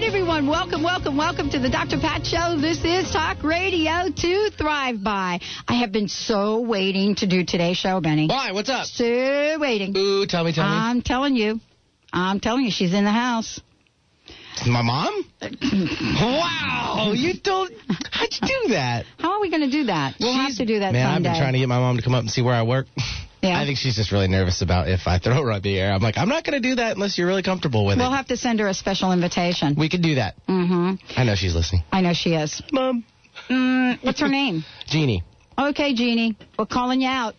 Right, everyone, welcome, welcome, welcome to the Dr. Pat Show. This is Talk Radio to Thrive By. I have been so waiting to do today's show, Benny. Why? What's up? So waiting. Ooh, tell me, tell me. I'm telling you. I'm telling you, she's in the house. My mom? wow, you don't. How'd you do that? How are we going to do that? We'll have to do that Man, I've been trying to get my mom to come up and see where I work. Yeah. I think she's just really nervous about if I throw her on the air. I'm like, I'm not going to do that unless you're really comfortable with it. We'll have to send her a special invitation. we could do that. mm-hmm. I know she's listening. I know she is. Mom. Mm, what's her name? Jeannie, Okay, Jeannie. We're calling you out.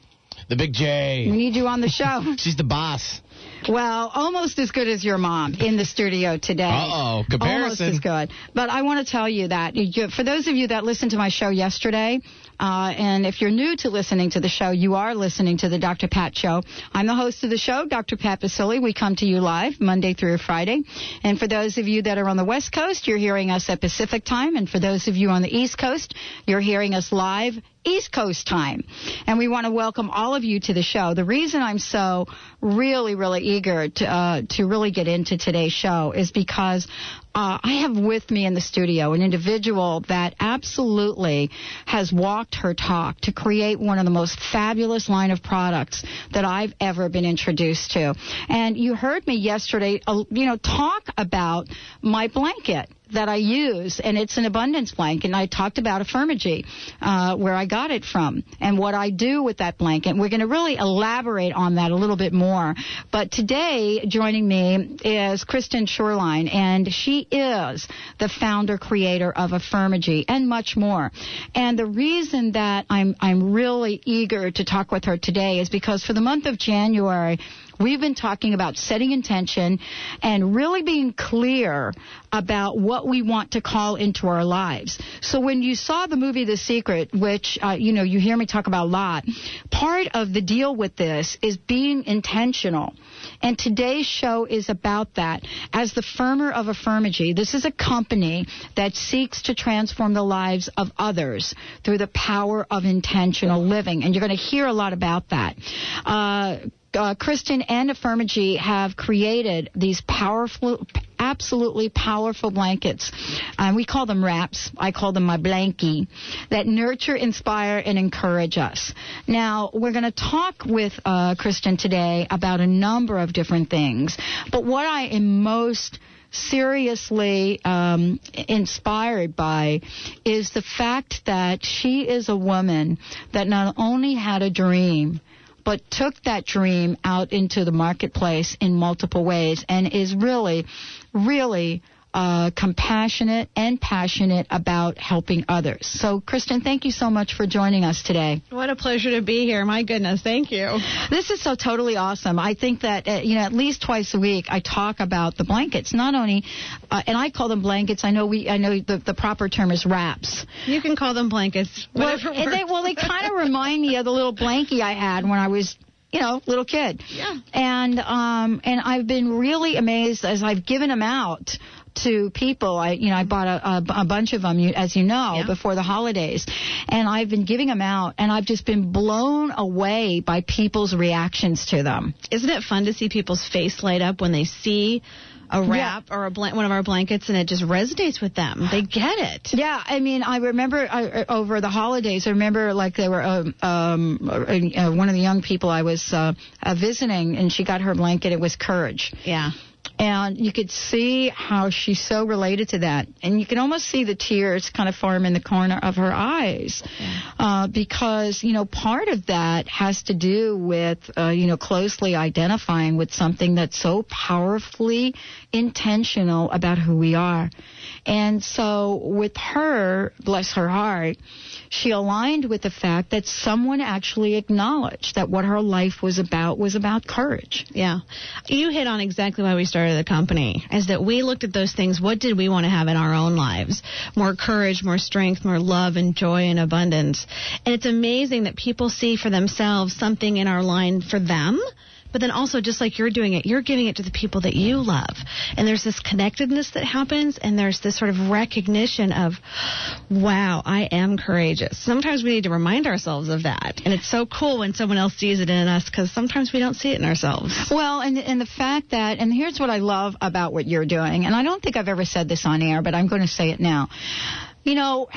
the big J. We need you on the show. She's the boss. Well, almost as good as your mom in the studio today. Uh-oh, Almost as good. But I want to tell you that for those of you that listened to my show yesterday, uh, and if you're new to listening to the show, you are listening to the Dr. Pat Show. I'm the host of the show, Dr. Pat Baccili. We come to you live Monday through Friday. And for those of you that are on the West Coast, you're hearing us at Pacific time. And for those of you on the East Coast, you're hearing us live East Coast time. And we want to welcome all of you to the show. The reason I'm so really, really eager to, uh, to really get into today's show is because uh, I have with me in the studio an individual that absolutely has walked her talk to create one of the most fabulous line of products that I've ever been introduced to. And you heard me yesterday, uh, you know, talk about my blanket that I use, and it's an abundance blanket. And I talked about Affirmagy, uh, where I got it from, and what I do with that blanket. We're going to really elaborate on that a little bit more. But today, joining me is Kristen Sherline, and she is the founder creator of Affirmagy and much more. And the reason that I'm I'm really eager to talk with her today is because for the month of January. We've been talking about setting intention and really being clear about what we want to call into our lives. So when you saw the movie The Secret, which, uh, you know, you hear me talk about a lot, part of the deal with this is being intentional. And today's show is about that. As the firmer of Affirmagy, this is a company that seeks to transform the lives of others through the power of intentional living. And you're going to hear a lot about that. Uh, uh, Kristen and Affirmagy have created these powerful, absolutely powerful blankets. Uh, we call them wraps. I call them my blankie that nurture, inspire, and encourage us. Now, we're going to talk with uh, Kristen today about a number of different things. But what I am most seriously um, inspired by is the fact that she is a woman that not only had a dream, but took that dream out into the marketplace in multiple ways and is really, really uh, compassionate and passionate about helping others. So, Kristen, thank you so much for joining us today. What a pleasure to be here. My goodness, thank you. This is so totally awesome. I think that uh, you know at least twice a week I talk about the blankets. Not only, uh, and I call them blankets. I know we. I know the, the proper term is wraps. You can call them blankets. Well, they, well, they kind of remind me of the little blankie I had when I was, you know, little kid. Yeah. And um, and I've been really amazed as I've given them out to people. I, you know, I bought a, a, a bunch of them, you, as you know, Yeah. before the holidays, and I've been giving them out, and I've just been blown away by people's reactions to them. Isn't it fun to see people's face light up when they see a wrap or a blan- one of our blankets and it just resonates with them? They get it. Yeah, I mean, I remember I, over the holidays. I remember like there were um, um, uh, one of the young people I was uh, uh, visiting, and she got her blanket. It was Courage. Yeah. And you could see how she's so related to that. And you can almost see the tears kind of form in the corner of her eyes. Uh, because, you know, part of that has to do with, uh, you know, closely identifying with something that's so powerfully intentional about who we are. And so with her, bless her heart, she aligned with the fact that someone actually acknowledged that what her life was about was about courage. Yeah. You hit on exactly why we started the company, is that we looked at those things. What did we want to have in our own lives? More courage, more strength, more love and joy and abundance. And it's amazing that people see for themselves something in our line for them but then also just like you're doing it, you're giving it to the people that you love. And there's this connectedness that happens and there's this sort of recognition of, wow, I am courageous. Sometimes we need to remind ourselves of that. And it's so cool when someone else sees it in us because sometimes we don't see it in ourselves. Well, and, and the fact that, and here's what I love about what you're doing, and I don't think I've ever said this on air, but I'm going to say it now. You know,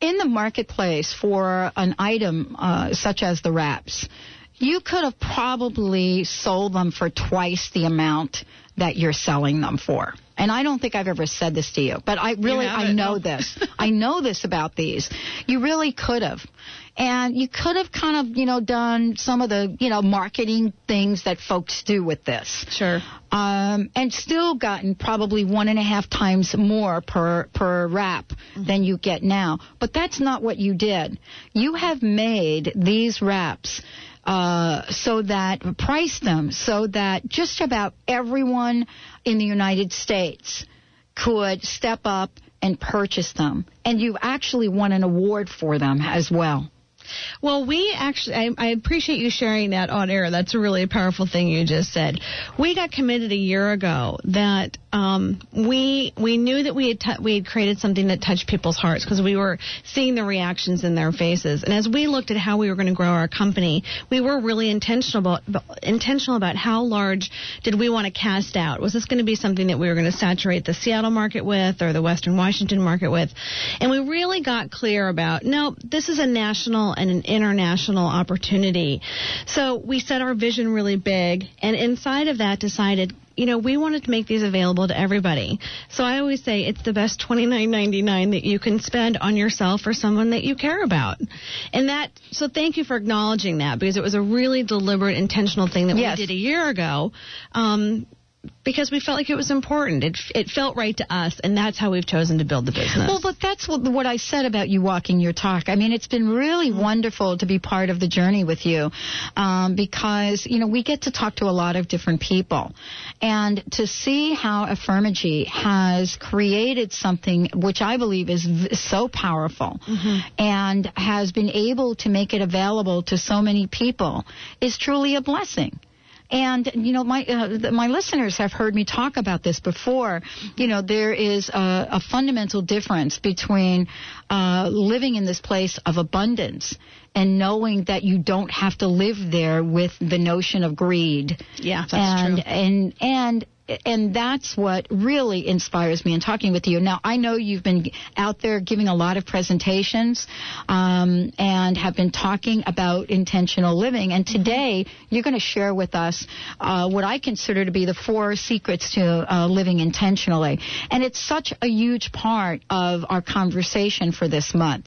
in the marketplace for an item uh, such as the wraps, you could have probably sold them for twice the amount that you're selling them for. And I don't think I've ever said this to you, but I really, I know this. I know this about these. You really could have. And you could have kind of, you know, done some of the, you know, marketing things that folks do with this. Sure. Um, and still gotten probably one and a half times more per, per wrap mm-hmm. than you get now. But that's not what you did. You have made these wraps uh, so that price them so that just about everyone in the United States could step up and purchase them. And you actually won an award for them as well. Well, we actually, I, I, appreciate you sharing that on air. That's a really powerful thing you just said. We got committed a year ago that um, we we knew that we had t- we had created something that touched people's hearts because we were seeing the reactions in their faces. And as we looked at how we were going to grow our company, we were really intentional about intentional about how large did we want to cast out. Was this going to be something that we were going to saturate the Seattle market with or the Western Washington market with? And we really got clear about no, this is a national and an international opportunity. So we set our vision really big, and inside of that decided you know, we wanted to make these available to everybody. So I always say it's the best twenty nine ninety nine that you can spend on yourself or someone that you care about. And that so thank you for acknowledging that because it was a really deliberate, intentional thing that yes. we did a year ago. Um, because we felt like it was important. It it felt right to us, and that's how we've chosen to build the business. Well, but that's what, what I said about you walking your talk. I mean, it's been really wonderful to be part of the journey with you, um, because you know we get to talk to a lot of different people, and to see how Affirmagy has created something which I believe is v- so powerful, mm-hmm. and has been able to make it available to so many people is truly a blessing. And you know, my uh, my listeners have heard me talk about this before. You know, there is a, a fundamental difference between uh, living in this place of abundance and knowing that you don't have to live there with the notion of greed. Yeah, that's and, true. And and and that's what really inspires me in talking with you. Now, I know you've been out there giving a lot of presentations um, and have been talking about intentional living. And today, you're going to share with us uh, what I consider to be the four secrets to uh, living intentionally. And it's such a huge part of our conversation for this month.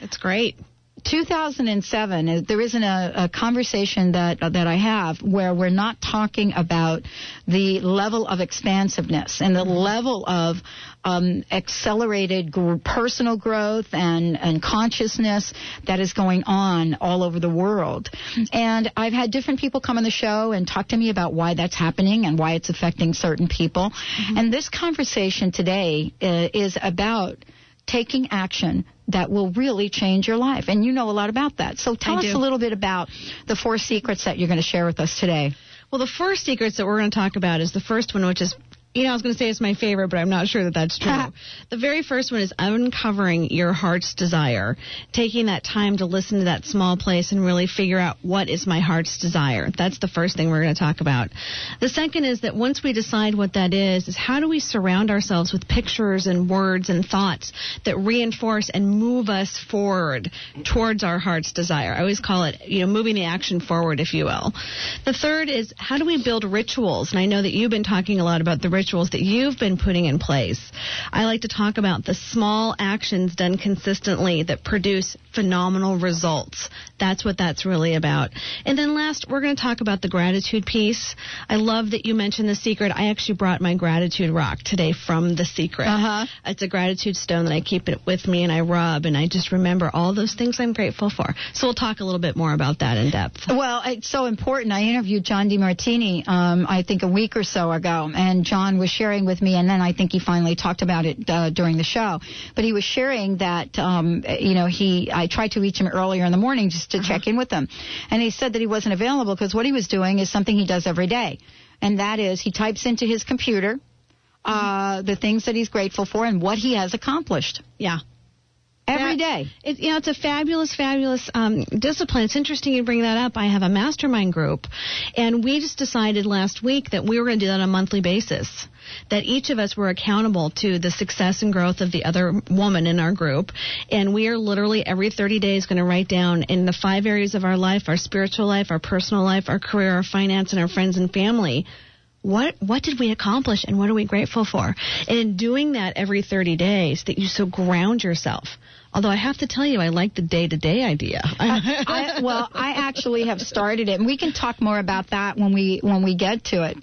It's great. 2007, uh, there isn't a, a conversation that uh, that I have where we're not talking about the level of expansiveness and the mm-hmm. level of um, accelerated gr- personal growth and, and consciousness that is going on all over the world. And I've had different people come on the show and talk to me about why that's happening and why it's affecting certain people. Mm-hmm. And this conversation today uh, is about taking action that will really change your life. And you know a lot about that. So tell I us do. a little bit about the four secrets that you're going to share with us today. Well, the four secrets that we're going to talk about is the first one, which is you know, I was going to say it's my favorite, but I'm not sure that that's true. the very first one is uncovering your heart's desire, taking that time to listen to that small place and really figure out what is my heart's desire. That's the first thing we're going to talk about. The second is that once we decide what that is, is how do we surround ourselves with pictures and words and thoughts that reinforce and move us forward towards our heart's desire. I always call it, you know, moving the action forward, if you will. The third is how do we build rituals? And I know that you've been talking a lot about the rituals that you've been putting in place. I like to talk about the small actions done consistently that produce phenomenal results. That's what that's really about. And then last, we're going to talk about the gratitude piece. I love that you mentioned the secret. I actually brought my gratitude rock today from the secret. Uh-huh. It's a gratitude stone that I keep it with me and I rub and I just remember all those things I'm grateful for. So we'll talk a little bit more about that in depth. Well, it's so important. I interviewed John Demartini, um, I think a week or so ago, and John was sharing with me, and then I think he finally talked about it uh, during the show. But he was sharing that, um, you know, he I tried to reach him earlier in the morning just to Uh-huh. check in with them. and he said that he wasn't available because what he was doing is something he does every day, and that is he types into his computer. Uh, the things that he's grateful for and what he has accomplished Yeah. Every day. It, you know, it's a fabulous, fabulous um, discipline. It's interesting you bring that up. I have a mastermind group, and we just decided last week that we were going to do that on a monthly basis. That each of us were accountable to the success and growth of the other woman in our group, and we are literally every 30 days going to write down in the five areas of our life: our spiritual life, our personal life, our career, our finance, and our friends and family what what did we accomplish and what are we grateful for? And in doing that every 30 days, that you so ground yourself. Although I have to tell you, I like the day to day idea. I, well, I actually have started it, and we can talk more about that when we when we get to it.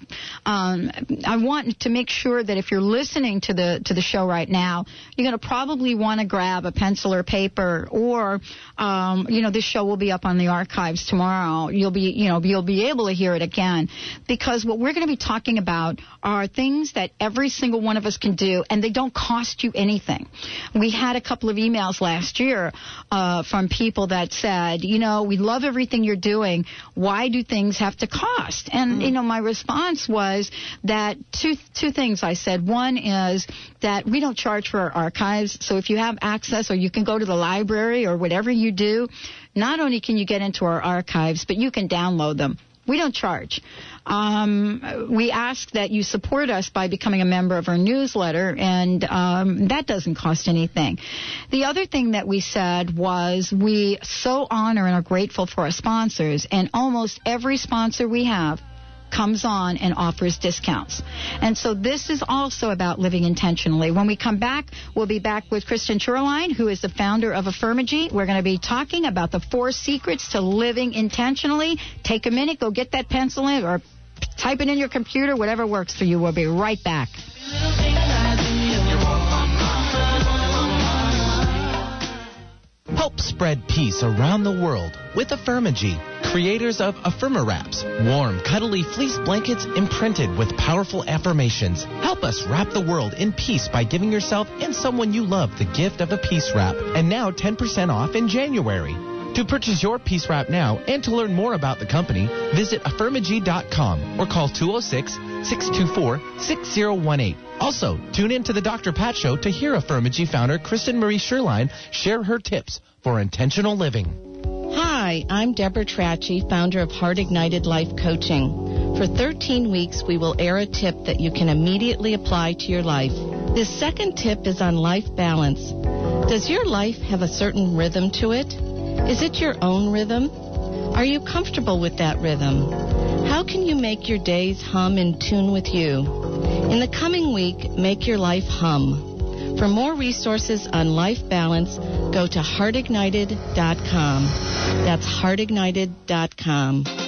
Um, I want to make sure that if you're listening to the to the show right now, you're going to probably want to grab a pencil or paper, or um, you know, this show will be up on the archives tomorrow. You'll be you know you'll be able to hear it again because what we're going to be talking about are things that every single one of us can do, and they don't cost you anything. We had a couple of emails last year uh, from people that said, you know, we love everything you're doing. Why do things have to cost? And you know, my response was that two two things. I said one is that we don't charge for our archives, so if you have access or you can go to the library or whatever you do, not only can you get into our archives, but you can download them. We don't charge. Um, we ask that you support us by becoming a member of our newsletter, and um, that doesn't cost anything. The other thing that we said was we so honor and are grateful for our sponsors, and almost every sponsor we have comes on and offers discounts. And so this is also about living intentionally. When we come back, we'll be back with Kristen Sherline, who is the founder of Affirmagy. We're going to be talking about the four secrets to living intentionally. Take a minute, go get that pencil in or type it in your computer, whatever works for you. We'll be right back. Help spread peace around the world with Affirmagy, creators of Affirma Wraps, warm, cuddly fleece blankets imprinted with powerful affirmations. Help us wrap the world in peace by giving yourself and someone you love the gift of a peace wrap. And now 10% off in January. To purchase your peace wrap now and to learn more about the company, visit affirmagy.com or call 206 624 6018. Also, tune in to the Dr. Pat Show to hear Affirmagy founder Kristen Marie Sherline share her tips for intentional living. Hi, I'm Deborah Trachy, founder of Heart Ignited Life Coaching. For 13 weeks, we will air a tip that you can immediately apply to your life. This second tip is on life balance. Does your life have a certain rhythm to it? Is it your own rhythm? Are you comfortable with that rhythm? How can you make your days hum in tune with you? In the coming week, make your life hum. For more resources on life balance, go to heartignited.com. That's heartignited.com.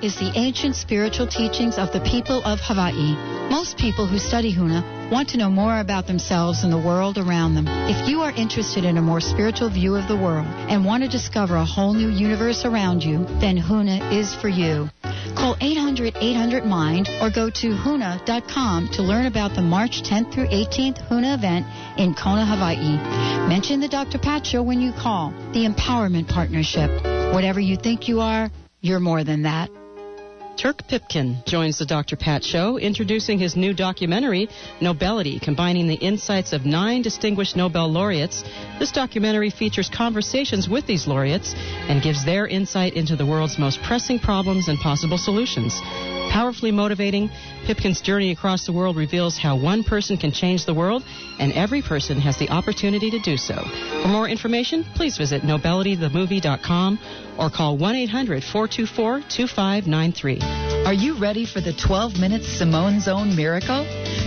Is the ancient spiritual teachings of the people of Hawaii. Most people who study Huna want to know more about themselves and the world around them. If you are interested in a more spiritual view of the world and want to discover a whole new universe around you, then Huna is for you. Call 800-800-MIND or go to huna.com to learn about the March 10th through 18th Huna event in Kona, Hawaii. Mention the Dr. Pat Show when you call. The Empowerment Partnership. Whatever you think you are, you're more than that. Turk Pipkin joins the Dr. Pat Show, introducing his new documentary, Nobelity, combining the insights of nine distinguished Nobel laureates. This documentary features conversations with these laureates and gives their insight into the world's most pressing problems and possible solutions. Powerfully motivating, Pipkin's journey across the world reveals how one person can change the world, and every person has the opportunity to do so. For more information, please visit nobelitythemovie.com or call 1 800 424 2593. Are you ready for the 12 minute Simone Zone miracle?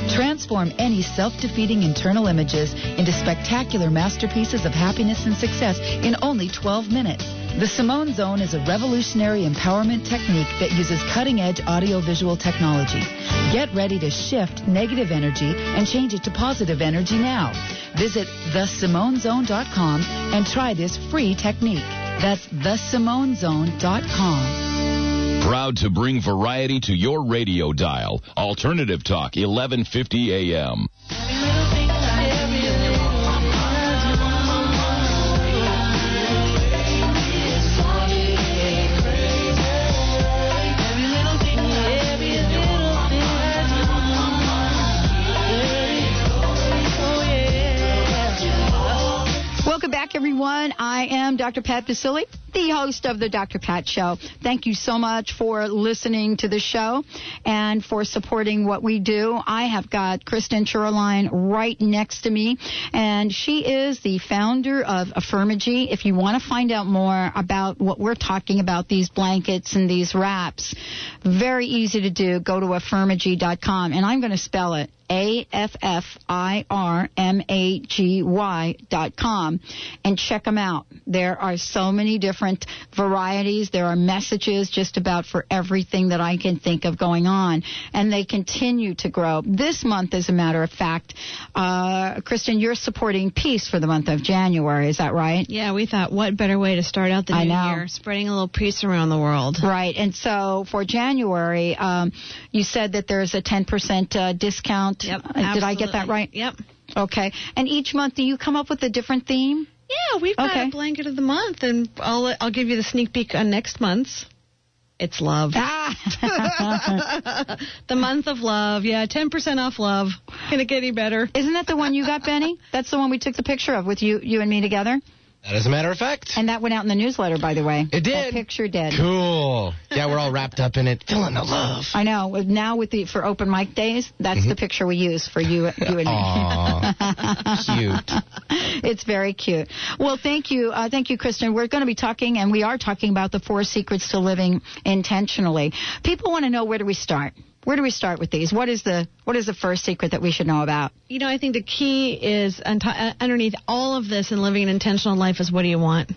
Transform any self defeating internal images into spectacular masterpieces of happiness and success in only 12 minutes. The Simone Zone is a revolutionary empowerment technique that uses cutting edge audiovisual technology. Get ready to shift negative energy and change it to positive energy now. Visit thesimonezone.com and try this free technique. That's thesimonezone.com. Proud to bring variety to your radio dial. Alternative Talk, 1150 AM. I am Dr. Pat Baccili, the host of the Dr. Pat Show. Thank you so much for listening to the show and for supporting what we do. I have got Kristen Sherline right next to me, and she is the founder of Affirmagy. If you want to find out more about what we're talking about, these blankets and these wraps, very easy to do. Go to affirmagy.com, and I'm going to spell it. A F F I R M A G Y dot com and check them out. There are so many different varieties. There are messages just about for everything that I can think of going on, and they continue to grow. This month, as a matter of fact, uh, Kristen, you're supporting peace for the month of January. Is that right? Yeah, we thought what better way to start out the I new know. year, spreading a little peace around the world. Right. And so for January, um, you said that there's a 10% uh, discount. Yep. Uh, Did I get that right? Yep. Okay. And each month, do you come up with a different theme? Yeah, we've got Okay. a blanket of the month, and I'll I'll give you the sneak peek on next month's. It's love. Ah. the month of love. Yeah, 10% off love. Can it get any better? Isn't that the one you got, Benny? That's the one we took the picture of with you, you and me together. That is a matter of fact. And that went out in the newsletter, by the way. It did. That picture did. Cool. Yeah, we're all wrapped up in it. Feeling the love. I know. Now with the for open mic days, that's the picture we use for you, you and me. Cute. It's very cute. Well, thank you, uh, thank you, Kristen. We're going to be talking, and we are talking about the four secrets to living intentionally. People want to know where do we start? Where do we start with these? What is the what is the first secret that we should know about? You know, I think the key is uh, underneath all of this and living an intentional life is what do you want?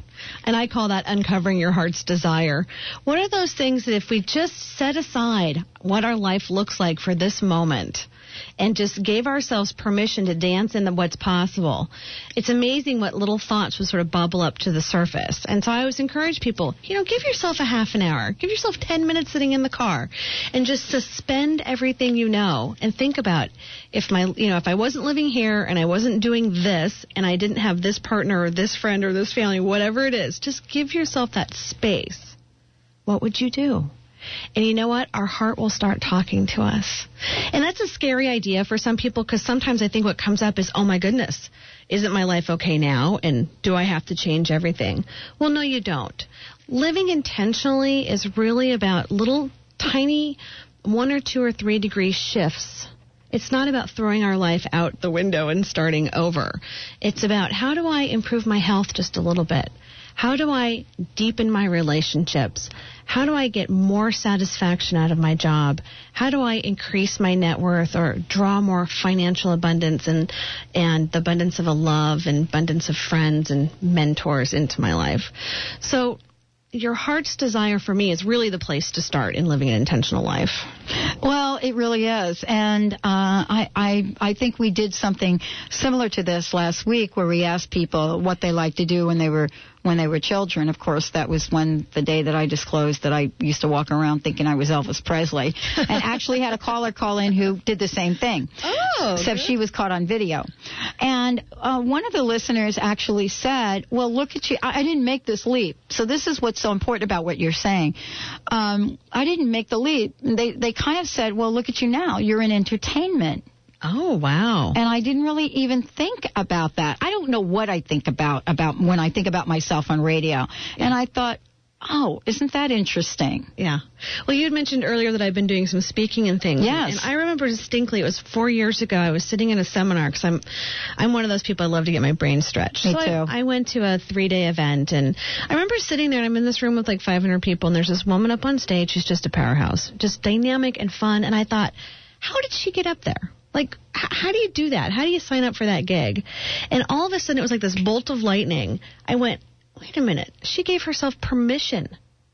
And I call that uncovering your heart's desire. What are those things that if we just set aside what our life looks like for this moment and just gave ourselves permission to dance into what's possible, it's amazing what little thoughts would sort of bubble up to the surface. And so I always encourage people, you know, give yourself a half an hour, give yourself 10 minutes sitting in the car and just suspend everything you know and think about if my, you know, if I wasn't living here and I wasn't doing this and I didn't have this partner or this friend or this family, whatever it is, just give yourself that space. What would you do? And you know what? Our heart will start talking to us. And that's a scary idea for some people because sometimes I think what comes up is, oh my goodness, isn't my life okay now? And do I have to change everything? Well, no, you don't. Living intentionally is really about little tiny one or two or three degree shifts. It's not about throwing our life out the window and starting over. It's about how do I improve my health just a little bit? How do I deepen my relationships? How do I get more satisfaction out of my job? How do I increase my net worth or draw more financial abundance and and the abundance of a love and abundance of friends and mentors into my life? So your heart's desire for me is really the place to start in living an intentional life. Well, it really is, and uh, I, I I think we did something similar to this last week, where we asked people what they like to do when they were when they were children. Of course, that was when the day that I disclosed that I used to walk around thinking I was Elvis Presley, and actually had a caller call in who did the same thing. Oh, except she was caught on video. And uh, one of the listeners actually said, "Well, look at you. I, I didn't make this leap. So this is what's so important about what you're saying. Um, I didn't make the leap. They they kind of said, "Well, look at you now. You're in entertainment." Oh, wow. And I didn't really even think about that. I don't know what I think about about when I think about myself on radio. And I thought, oh, isn't that interesting? Yeah. Well, you had mentioned earlier that I've been doing some speaking and things. Yes. And I remember distinctly, it was four years ago. I was sitting in a seminar because I'm, I'm one of those people I love to get my brain stretched. Me so too. I, I went to a three day event, and I remember sitting there, and I'm in this room with like 500 people, and there's this woman up on stage who's just a powerhouse, just dynamic and fun. And I thought, how did she get up there? Like, how do you do that? How do you sign up for that gig? And all of a sudden, it was like this bolt of lightning. I went, wait a minute. She gave herself permission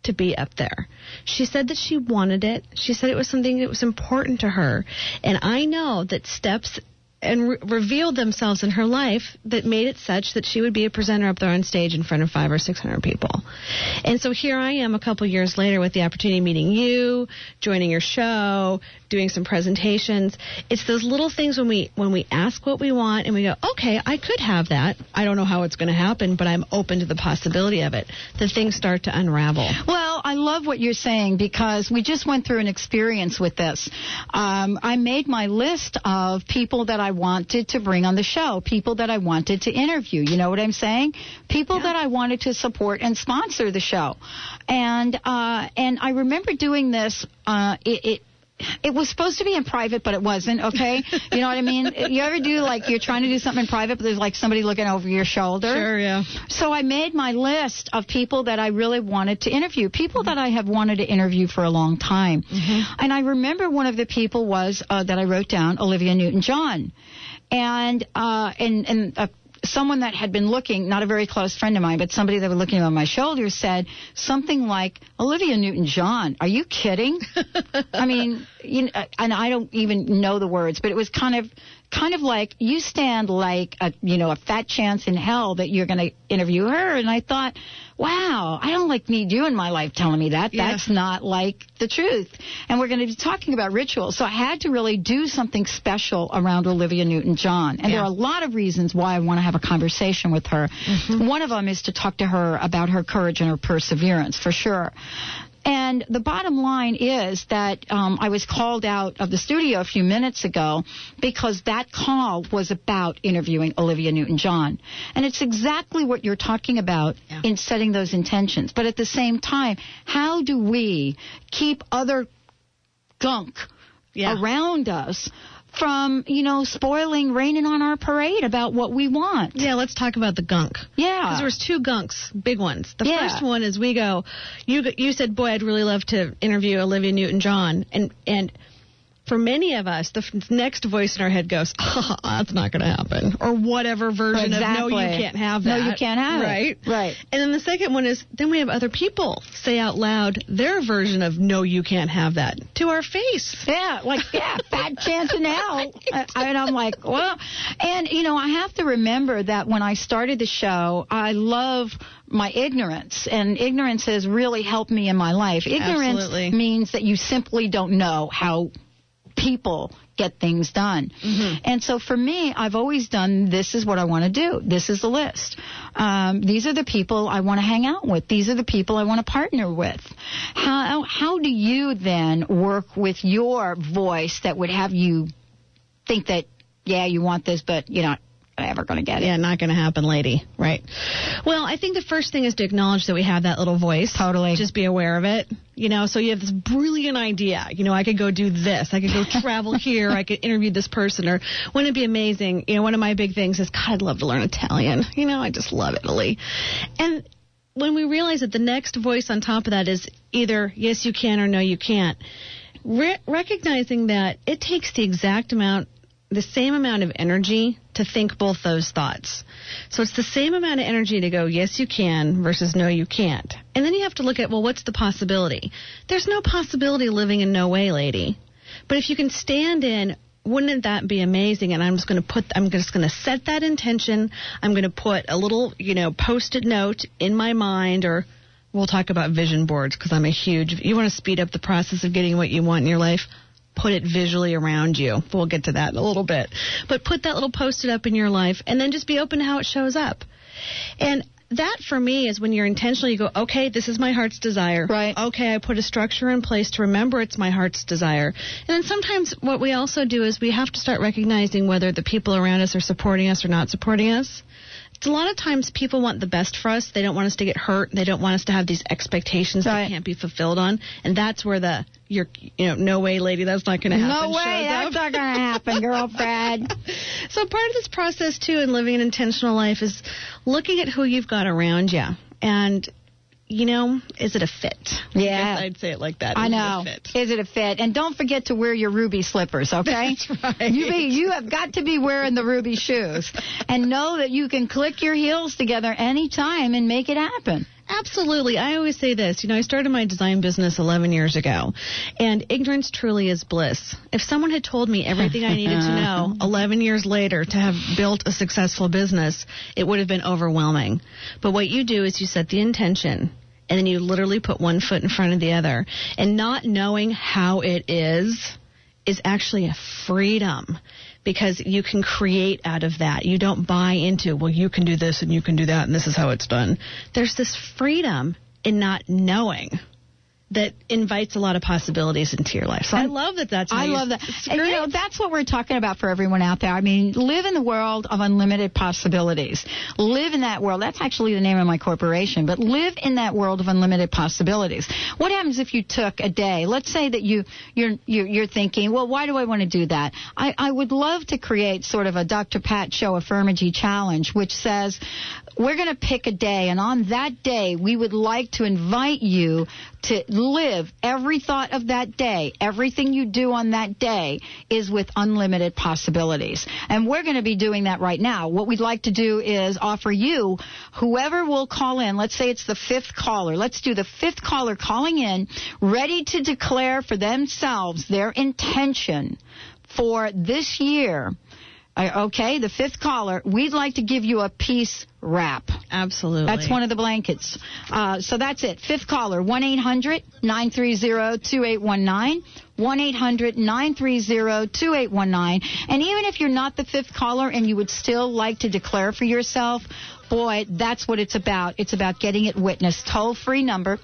to be up there. She said that she wanted it. She said it was something that was important to her. And I know that steps and re- revealed themselves in her life that made it such that she would be a presenter up there on stage in front of five or six hundred people. And so here I am a couple years later with the opportunity of meeting you, joining your show, doing some presentations. It's those little things when we when we ask what we want and we go, okay, I could have that. I don't know how it's going to happen, but I'm open to the possibility of it. The things start to unravel. Well, I love what you're saying because we just went through an experience with this. Um, I made my list of people that I wanted to bring on the show, people that I wanted to interview. You know what I'm saying? People that I wanted to support and sponsor the show. And uh, and I remember doing this. Uh, it, it it was supposed to be in private, but it wasn't. Okay, you know what I mean? You ever do like you're trying to do something in private, but there's like somebody looking over your shoulder? Sure, yeah. So I made my list of people that I really wanted to interview, people that I have wanted to interview for a long time. And I remember one of the people was uh, that I wrote down, Olivia Newton-John, and uh, and and. Uh, Someone that had been looking, not a very close friend of mine, but somebody that was looking over my shoulder said something like, Olivia Newton John, are you kidding? I mean, you know, uh, and I don't even know the words, but it was kind of kind of like you stand like a you know a fat chance in hell that you're going to interview her. And i thought wow i don't like need you in my life telling me that. Yeah. that's not like the truth. And we're going to be talking about rituals. So i had to really do something special around olivia newton john and there are a lot of reasons why i want to have a conversation with her. Mm-hmm. One of them is to talk to her about her courage and her perseverance for sure and the bottom line is that um, I was called out of the studio a few minutes ago because that call was about interviewing Olivia Newton-John, and it's exactly what you're talking about Yeah. in setting those intentions. But at the same time, how do we keep other gunk Yeah. around us from, you know, spoiling, raining on our parade about what we want? Yeah, let's talk about the gunk. Yeah. Because there was two gunks, big ones. The Yeah. first one is we go. You you said, boy, I'd really love to interview Olivia Newton-John, and and for many of us, the f- next voice in our head goes, oh, "That's not going to happen," or whatever version of "No, you can't have that. No, you can't have it. right? Right. And then the second one is then we have other people say out loud their version of "No, you can't have that" to our face. Yeah, like yeah, bad chance in hell. And I'm like, well, and you know, I have to remember that when I started the show, I love my ignorance, and ignorance has really helped me in my life. Ignorance Absolutely. means that you simply don't know how people get things done. And so for me, I've always done this is what I want to do. This is the list. Um, these are the people I want to hang out with. These are the people I want to partner with. How how do you then work with your voice that would have you think that yeah you want this but you're not ever going to get it? Yeah, not going to happen, lady. Right. Well, I think the first thing is to acknowledge that we have that little voice. Totally. Just be aware of it. You know, so you have this brilliant idea. You know, I could go do this. I could go travel here. I could interview this person. Or wouldn't it be amazing? You know, one of my big things is, God, I'd love to learn Italian. You know, I just love Italy. And when we realize that the next voice on top of that is either yes, you can or no, you can't, re- recognizing that it takes the exact amount, the same amount of energy to think both those thoughts. So it's the same amount of energy to go, yes, you can versus no, you can't. And then you have to look at, well, what's the possibility? There's no possibility living in no way, lady. But if you can stand in wouldn't that be amazing? And I'm just going to put, I'm just going to set that intention. I'm going to put a little, you know, post-it note in my mind or we'll talk about vision boards because I'm a huge, you want to speed up the process of getting what you want in your life. Put it visually around you. We'll get to that in a little bit. But put that little post-it up in your life and then just be open to how it shows up. And that for me is when you're intentionally you go, okay, this is my heart's desire. Right. Okay, I put a structure in place to remember it's my heart's desire. And then sometimes what we also do is we have to start recognizing whether the people around us are supporting us or not supporting us. It's a lot of times people want the best for us. They don't want us to get hurt. They don't want us to have these expectations Right. that can't be fulfilled on. And that's where the you're you know no way, lady, that's not going to happen. No way, that's not going to happen, girlfriend. So part of this process too in living an intentional life is looking at who you've got around you and you know, is it a fit? Yeah. I I'd say it like that. I Is it a know. fit? Is it a fit? And don't forget to wear your ruby slippers, okay? That's right. You be, you have got to be wearing the ruby shoes, and know that you can click your heels together anytime and make it happen. Absolutely. I always say this. You know, I started my design business 11 years ago, and ignorance truly is bliss. If someone had told me everything I needed to know 11 years later to have built a successful business, it would have been overwhelming. But what you do is you set the intention, and then you literally put one foot in front of the other. And not knowing how it is is actually a freedom because you can create out of that. You don't buy into, well, you can do this and you can do that and this is how it's done. There's this freedom in not knowing that invites a lot of possibilities into your life. So I love that that's I love that. And, you know, that's what we're talking about for everyone out there. I mean, live in the world of unlimited possibilities. Live in that world. That's actually the name of my corporation, but live in that world of unlimited possibilities. What happens if you took a day? Let's say that you you're you're, you're thinking, well, why do I want to do that? I, I would love to create sort of a Dr. Pat Show Affirmagy challenge, which says we're going to pick a day, and on that day, we would like to invite you to live every thought of that day. Everything you do on that day is with unlimited possibilities. And we're going to be doing that right now. What we'd like to do is offer you, whoever will call in, let's say it's the fifth caller, let's do the fifth caller calling in, ready to declare for themselves their intention for this year. Okay, the fifth caller, we'd like to give you a peace wrap. Absolutely. That's one of the blankets. Uh, so that's it. Fifth caller, 1 800 930 2819. 1 800 930 2819. And even if you're not the fifth caller and you would still like to declare for yourself, boy, that's what it's about. It's about getting it witnessed. Toll free number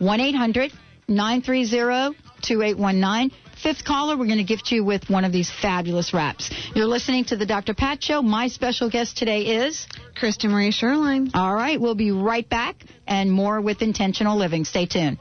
1 800 930 2819. Fifth caller, we're going to gift you with one of these fabulous wraps. You're listening to the Dr. Pat Show. My special guest today is Kristen Marie Sherline. all right, we'll be right back and more with intentional living. Stay tuned.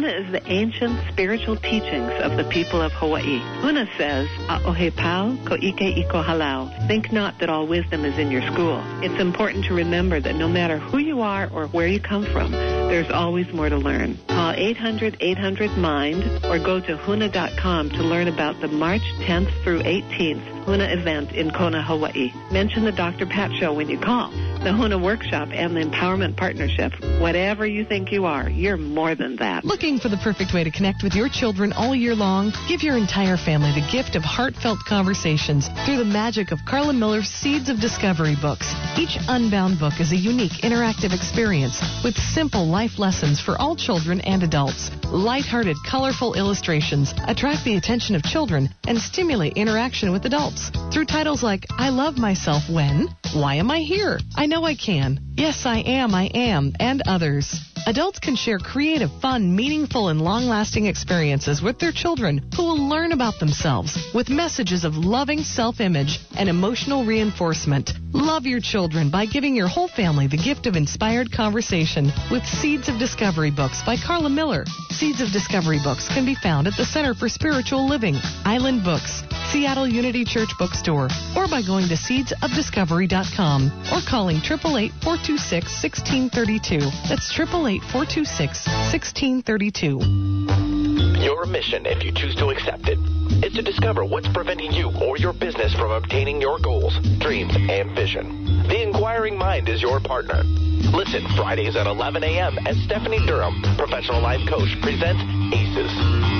Huna is the ancient spiritual teachings of the people of Hawaii. Huna says, A'ohe pau ko ike iko halau. Think not that all wisdom is in your school. It's important to remember that no matter who you are or where you come from, there's always more to learn. Call 800-800-MIND or go to huna.com to learn about the March 10th through 18th Huna event in Kona, Hawaii. Mention the Dr. Pat Show when you call. The Huna Workshop and the Empowerment Partnership. Whatever you think you are, you're more than that. Looking for the perfect way to connect with your children all year long? Give your entire family the gift of heartfelt conversations through the magic of Carla Miller's Seeds of Discovery books. Each unbound book is a unique interactive experience with simple life lessons for all children and adults. Lighthearted, colorful illustrations attract the attention of children and stimulate interaction with adults through titles like I Love Myself When, Why Am I Here? I Know I Can, Yes I Am, I Am, and others. Adults can share creative, fun, meaningful, and long lasting experiences with their children who will learn about themselves with messages of loving self image and emotional reinforcement. Love your children by giving your whole family the gift of inspired conversation with Seeds of Discovery books by Carla Miller. Seeds of Discovery books can be found at the Center for Spiritual Living, Island Books, Seattle Unity Church Bookstore, or by going to seedsofdiscovery.com or calling 888 426 1632. That's 888 426 1632. Your mission, if you choose to accept it, is to discover what's preventing you or your business from obtaining your goals, dreams, and vision. The Inquiring Mind is your partner. Listen Fridays at 11 a.m. as Stephanie Durham, professional life coach, presents ACES.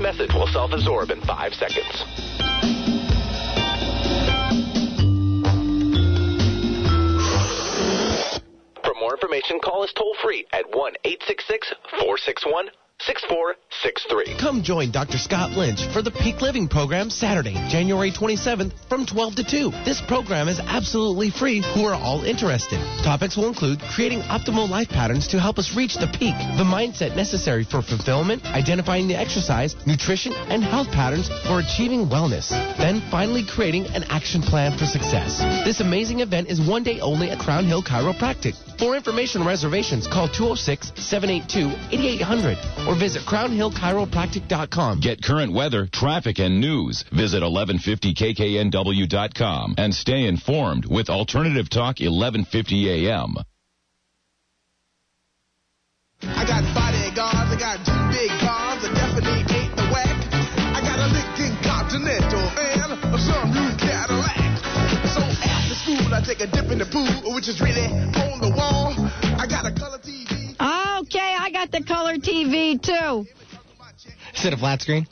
Message will self absorb in five seconds. For more information, call us toll free at 1 866 461 6463. Come join Dr. Scott Lynch for the Peak Living Program Saturday, January 27th from 12 to 2. This program is absolutely free who are all interested. Topics will include creating optimal life patterns to help us reach the peak, the mindset necessary for fulfillment, identifying the exercise, nutrition, and health patterns for achieving wellness. Then finally creating an action plan for success. This amazing event is one day only at Crown Hill Chiropractic. For information reservations, call 206-782-8800 or visit crownhillchiropractic.com. Get current weather, traffic, and news. Visit 1150kknw.com and stay informed with Alternative Talk 1150 AM. I got bodyguards, I got two big cars, I definitely ain't the whack. I got a Lincoln Continental and Cadillac. So after school, I take a dip in the pool, which is really on the wall. I got a color TV. Okay, I got the color TV too. Is it a flat screen?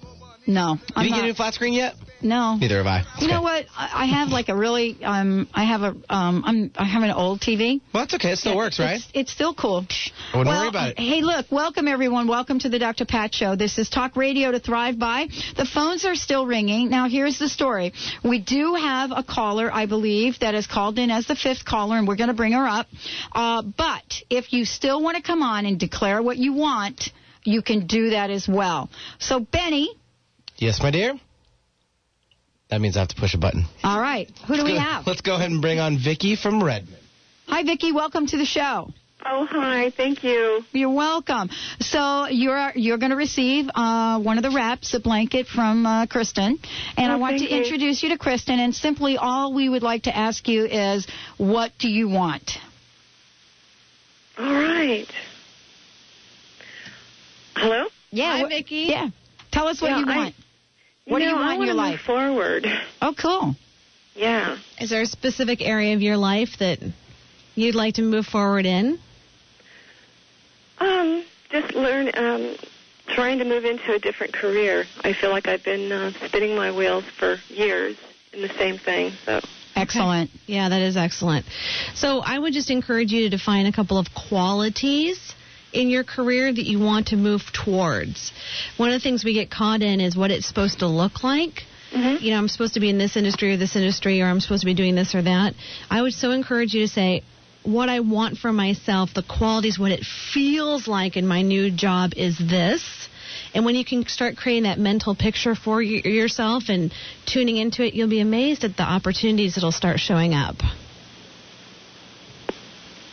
No, You I'm didn't get a new flat screen yet? No. Neither have I. You know what? I I have like a really um I have a um I'm I have an old TV. Well, that's okay. It still works, right? It's, it's still cool. I wouldn't well, worry about it. Hey, look, welcome everyone. Welcome to the Dr. Pat Show. This is Talk Radio to Thrive By. The phones are still ringing. Now, here's the story. We do have a caller, I believe, that is called in as the fifth caller, and we're going to bring her up. Uh, but if you still want to come on and declare what you want, you can do that as well. So, Benny, Yes, my dear. That means I have to push a button. all right, who do we Let's go- have? Let's go ahead and bring on Vicky from Redmond. Hi, Vicki. Welcome to the show. Oh, hi. Thank you. You're welcome. So you're you're going to receive uh, one of the wraps, a blanket from uh, Kristen, and Oh, I want to you. introduce you to Kristen. And simply, all we would like to ask you is, what do you want? All right. Hello? Yeah, Hi, what- Vicki. Yeah. Tell us what Yeah, you I- want. what do know, you I want in your wanna life? Forward. Oh, cool. Yeah. Is there a specific area of your life that you'd like to move forward in? Um, just learn. Um, trying to move into a different career. I feel like I've been uh, spinning my wheels for years in the same thing. So. Excellent. Yeah, that is excellent. So I would just encourage you to define a couple of qualities in your career that you want to move towards. One of the things we get caught in is what it's supposed to look like. Mm-hmm. You know, I'm supposed to be in this industry or this industry, or I'm supposed to be doing this or that. I would so encourage you to say, what I want for myself, the qualities, what it feels like in my new job is this. And when you can start creating that mental picture for yourself and tuning into it, you'll be amazed at the opportunities that'll start showing up.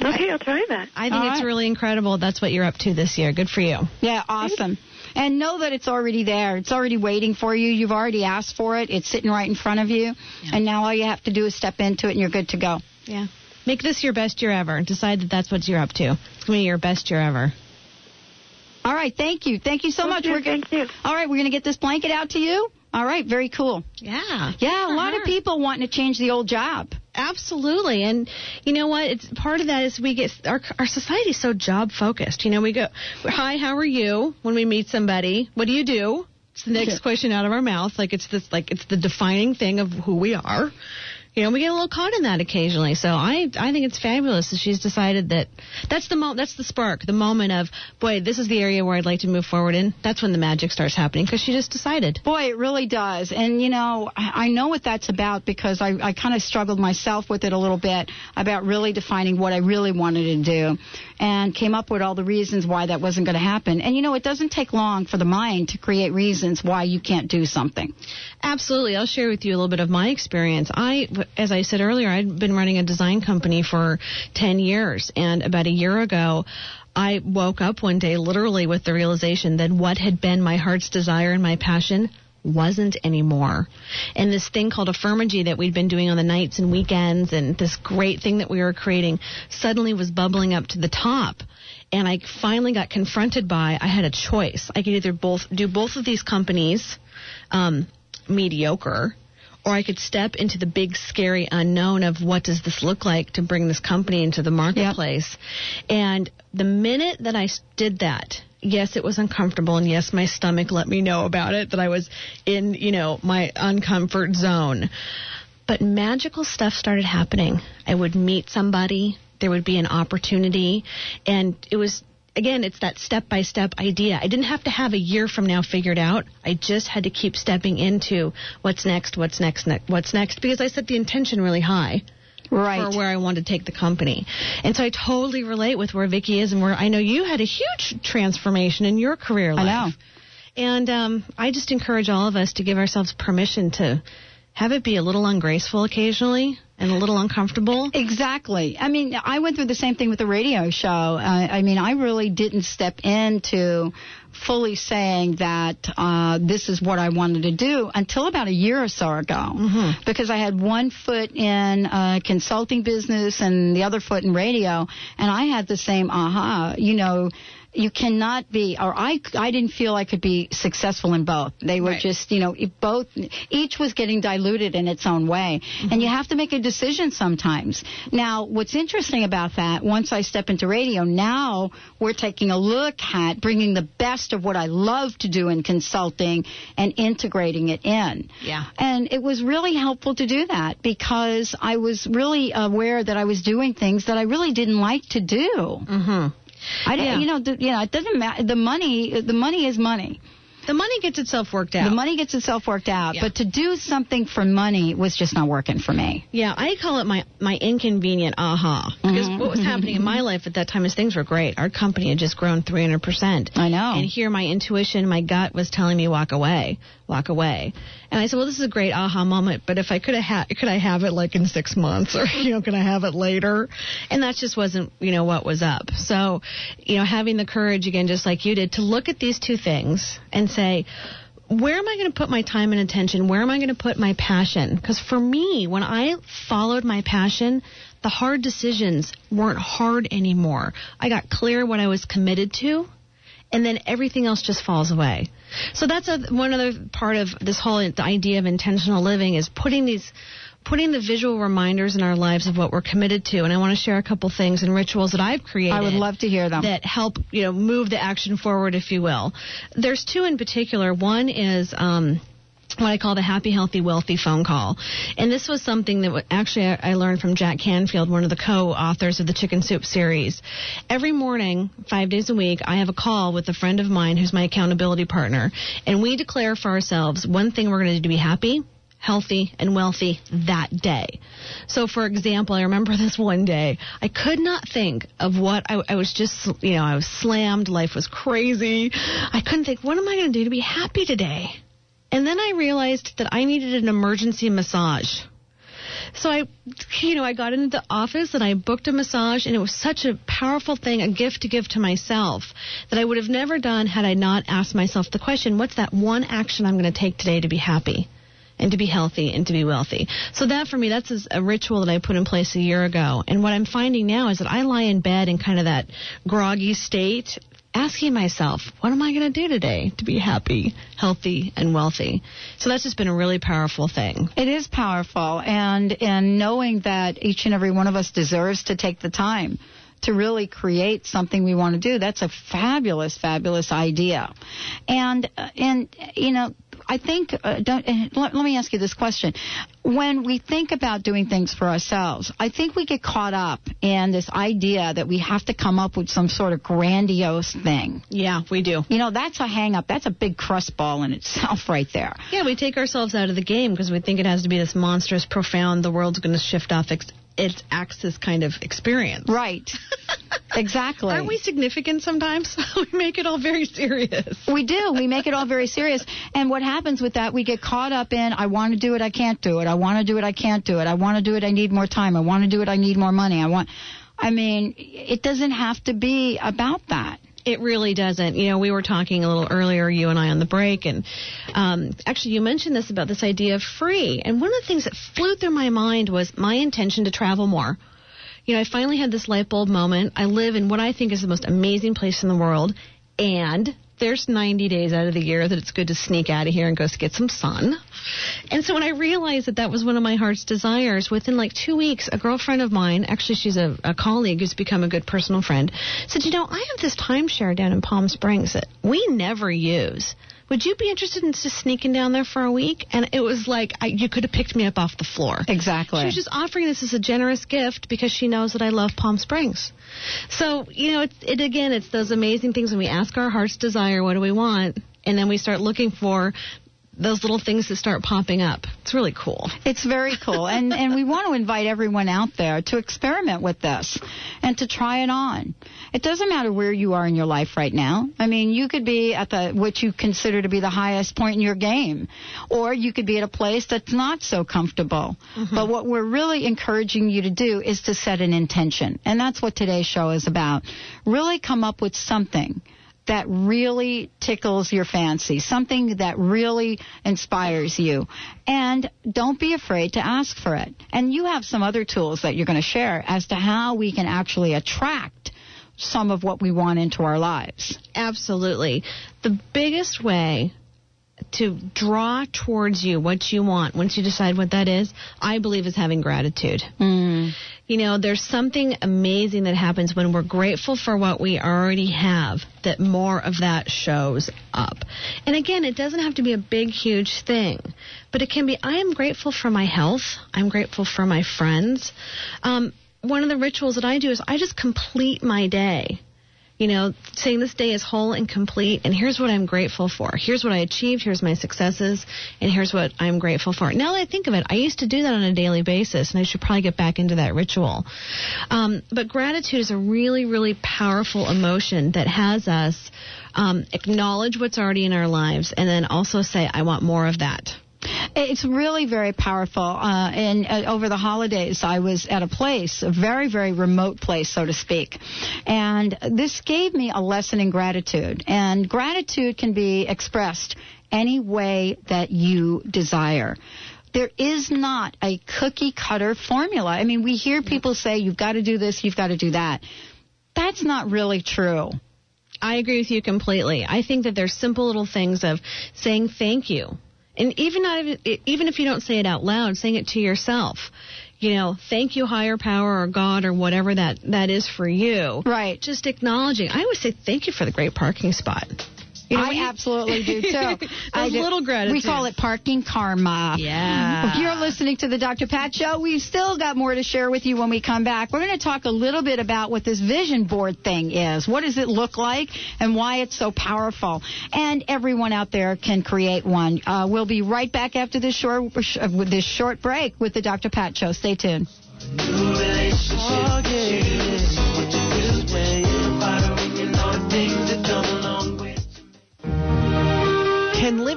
Okay, I'll try that. I think All it's right. really incredible. That's what you're up to this year. Good for you. Yeah, awesome. And know that it's already there. It's already waiting for you. You've already asked for it. It's sitting right in front of you. And now all you have to do is step into it and you're good to go. Yeah. Make this your best year ever. Decide that that's what you're up to. It's going to be your best year ever. All right, thank you. Thank you so much. Okay, We're thank you. All right, we're going to get this blanket out to you. All right, very cool. Yeah. Yeah, a lot of uh-huh. people wanting to change the old job. Absolutely, and you know what? It's part of that is we get our our society is so job focused. You know, we go, "Hi, how are you?" When we meet somebody, what do you do? It's the next question out of our mouth. Like it's this, like it's the defining thing of who we are. You know, we get a little caught in that occasionally. So I I think it's fabulous that she's decided that that's the mo- that's the spark, the moment of boy, this is the area where I'd like to move forward in. That's when the magic starts happening because she just decided. Boy, it really does. And, you know, I I know what that's about because I, I kind of struggled myself with it a little bit about really defining what I really wanted to do and came up with all the reasons why that wasn't going to happen. And, you know, it doesn't take long for the mind to create reasons why you can't do something. Absolutely. I'll share with you a little bit of my experience. I, as I said earlier, I'd been running a design company for 10 years, and about a year ago, I woke up one day literally with the realization that what had been my heart's desire and my passion wasn't anymore. And this thing called Affirmagy that we'd been doing on the nights and weekends and this great thing that we were creating suddenly was bubbling up to the top. And I finally got confronted by I had a choice. I could either both do both of these companies um, mediocre or I could step into the big, scary unknown of what does this look like to bring this company into the marketplace. And the minute that I did that, yes, it was uncomfortable, and yes, my stomach let me know about it that I was in, you know, my uncomfort zone. But magical stuff started happening. I would meet somebody, there would be an opportunity, and it was again, it's that step by step idea. I didn't have to have a year from now figured out. I just had to keep stepping into what's next, what's next, ne- what's next, because I set the intention really high. Right. For where I wanted to take the company. And so I totally relate with where Vicki is and where I know you had a huge transformation in your career life. I know. And um, I just encourage all of us to give ourselves permission to have it be a little ungraceful occasionally and a little uncomfortable. Exactly. I mean, I went through the same thing with the radio show. Uh, I mean, I really didn't step into fully saying that uh, this is what I wanted to do until about a year or so ago, Mm-hmm. because I had one foot in uh, consulting business and the other foot in radio, and I had the same aha. You know. You cannot be, or I, I didn't feel I could be successful in both. They were Right. just, you know, both, each was getting diluted in its own way. And you have to make a decision sometimes. Now, what's interesting about that, once I step into radio, now we're taking a look at bringing the best of what I love to do in consulting and integrating it in. Yeah. And it was really helpful to do that because I was really aware that I was doing things that I really didn't like to do. Mm-hmm. I didn't, Yeah. you know, the, you know, it doesn't matter. The money, the money is money. The money gets itself worked out. The money gets itself worked out. Yeah. But to do something for money was just not working for me. Yeah, I call it my my inconvenient aha because Mhm. what was happening in my life at that time is things were great. Our company had just grown 300 percent. I know. And here, my intuition, my gut was telling me walk away, walk away. And I said, well, this is a great aha moment, but if I could have ha- could I have it like in six months, or you know, can I have it later? And that just wasn't you know what was up. So, you know, having the courage again, just like you did, to look at these two things and say where am I going to put my time and attention? Where am I going to put my passion? Because for me, when I followed my passion, the hard decisions weren't hard anymore. I got clear what I was committed to, and then everything else just falls away. So that's a, one other part of this whole idea of intentional living is putting these putting the visual reminders in our lives of what we're committed to and I want to share a couple things and rituals that I've created I would love to hear them. that help you know move the action forward if you will there's two in particular one is um what I call the happy, healthy, wealthy phone call. And this was something that actually I I learned from Jack Canfield, one of the co-authors of the Chicken Soup series. Every morning, five days a week, I have a call with a friend of mine who's my accountability partner. And we declare for ourselves one thing we're going to do to be happy, healthy and wealthy that day. So, for example, I remember this one day. I could not think of what I, I was just, you know, I was slammed. Life was crazy. I couldn't think, what am I going to do to be happy today? And then I realized that I needed an emergency massage. So I, you know, I got into the office and I booked a massage, and it was such a powerful thing, a gift to give to myself that I would have never done had I not asked myself the question, what's that one action I'm going to take today to be happy? And to be healthy and to be wealthy. So that for me, that's a, ritual that I put in place a year ago. And what I'm finding now is that I lie in bed in kind of that groggy state, asking myself, what am I going to do today to be happy, healthy, and wealthy? So that's just been a really powerful thing. It is powerful, and and knowing that each and every one of us deserves to take the time to really create something we want to do. That's a fabulous, fabulous idea, and uh, and you know. I think, uh, don't, let, let me ask you this question. When we think about doing things for ourselves, I think we get caught up in this idea that we have to come up with some sort of grandiose thing. Yeah, we do. You know, that's a hang up. That's a big crust ball in itself right there. Yeah, we take ourselves out of the game because we think it has to be this monstrous, profound, the world's going to shift off ex- its axis kind of experience. Right. exactly. Aren't we significant sometimes? we make it all very serious. We do. We make it all very serious. And what happens with that, we get caught up in, I want to do it, I can't do it. I want to do it, I can't do it. I want to do it, I need more time. I want to do it, I need more money. I want. I mean, it doesn't have to be about that. It really doesn't. You know, we were talking a little earlier, you and I, on the break, and um, actually, you mentioned this about this idea of free. And one of the things that flew through my mind was my intention to travel more. You know, I finally had this light bulb moment. I live in what I think is the most amazing place in the world, and there's 90 days out of the year that it's good to sneak out of here and go get some sun. And so when I realized that that was one of my heart's desires, within like two weeks, a girlfriend of mine, actually she's a, a colleague who's become a good personal friend, said, you know, I have this timeshare down in Palm Springs that we never use. Would you be interested in just sneaking down there for a week? And it was like I, you could have picked me up off the floor. Exactly. She was just offering this as a generous gift because she knows that I love Palm Springs. So you know, it's, it again, it's those amazing things when we ask our heart's desire, what do we want, and then we start looking for those little things that start popping up. It's really cool. It's very cool. and and we want to invite everyone out there to experiment with this and to try it on. It doesn't matter where you are in your life right now. I mean, you could be at the what you consider to be the highest point in your game or you could be at a place that's not so comfortable. Mm-hmm. But what we're really encouraging you to do is to set an intention. And that's what today's show is about. Really come up with something that really tickles your fancy, something that really inspires you. And don't be afraid to ask for it. And you have some other tools that you're going to share as to how we can actually attract some of what we want into our lives. Absolutely. The biggest way to draw towards you what you want once you decide what that is, I believe is having gratitude. Mm. You know, there's something amazing that happens when we're grateful for what we already have, that more of that shows up. And again, it doesn't have to be a big, huge thing, but it can be I am grateful for my health, I'm grateful for my friends. Um, one of the rituals that I do is I just complete my day you know, saying this day is whole and complete, and here's what I'm grateful for. Here's what I achieved, here's my successes, and here's what I'm grateful for. Now that I think of it, I used to do that on a daily basis, and I should probably get back into that ritual. Um, but gratitude is a really, really powerful emotion that has us um, acknowledge what's already in our lives, and then also say, I want more of that. It's really very powerful. Uh, and uh, over the holidays, I was at a place, a very, very remote place, so to speak. And this gave me a lesson in gratitude. And gratitude can be expressed any way that you desire there is not a cookie cutter formula. I mean, we hear people say, you've got to do this, you've got to do that. That's not really true. I agree with you completely. I think that there's simple little things of saying thank you. And even not even if you don't say it out loud, saying it to yourself. You know, thank you, higher power or God or whatever that that is for you. Right. Just acknowledging. I always say thank you for the great parking spot. You know, I we- absolutely do too. Those I do. little gratitude. We call it parking karma. Yeah. If you're listening to the Dr. Pat Show, we've still got more to share with you when we come back. We're going to talk a little bit about what this vision board thing is. What does it look like and why it's so powerful? And everyone out there can create one. Uh, we'll be right back after this short, uh, this short break with the Dr. Pat Show. Stay tuned.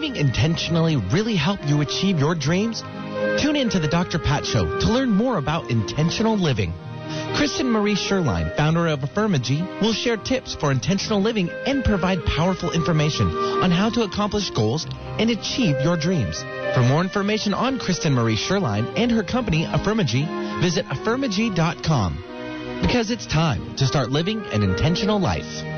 Living intentionally really help you achieve your dreams? Tune in to the Dr. Pat Show to learn more about intentional living. Kristen Marie Sherline, founder of Affirmagy, will share tips for intentional living and provide powerful information on how to accomplish goals and achieve your dreams. For more information on Kristen Marie Sherline and her company, Affirmagy, visit affirmagy.com. Because it's time to start living an intentional life.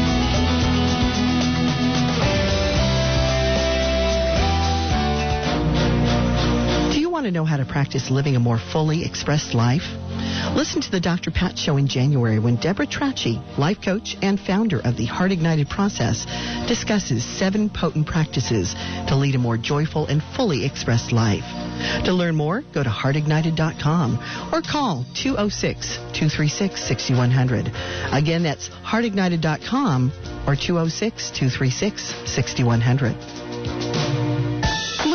To know how to practice living a more fully expressed life? Listen to the Dr. Pat Show in January when Deborah Trachy, life coach and founder of the Heart Ignited process, discusses seven potent practices to lead a more joyful and fully expressed life. To learn more, go to heartignited.com or call 206 236 6100. Again, that's heartignited.com or 206 236 6100.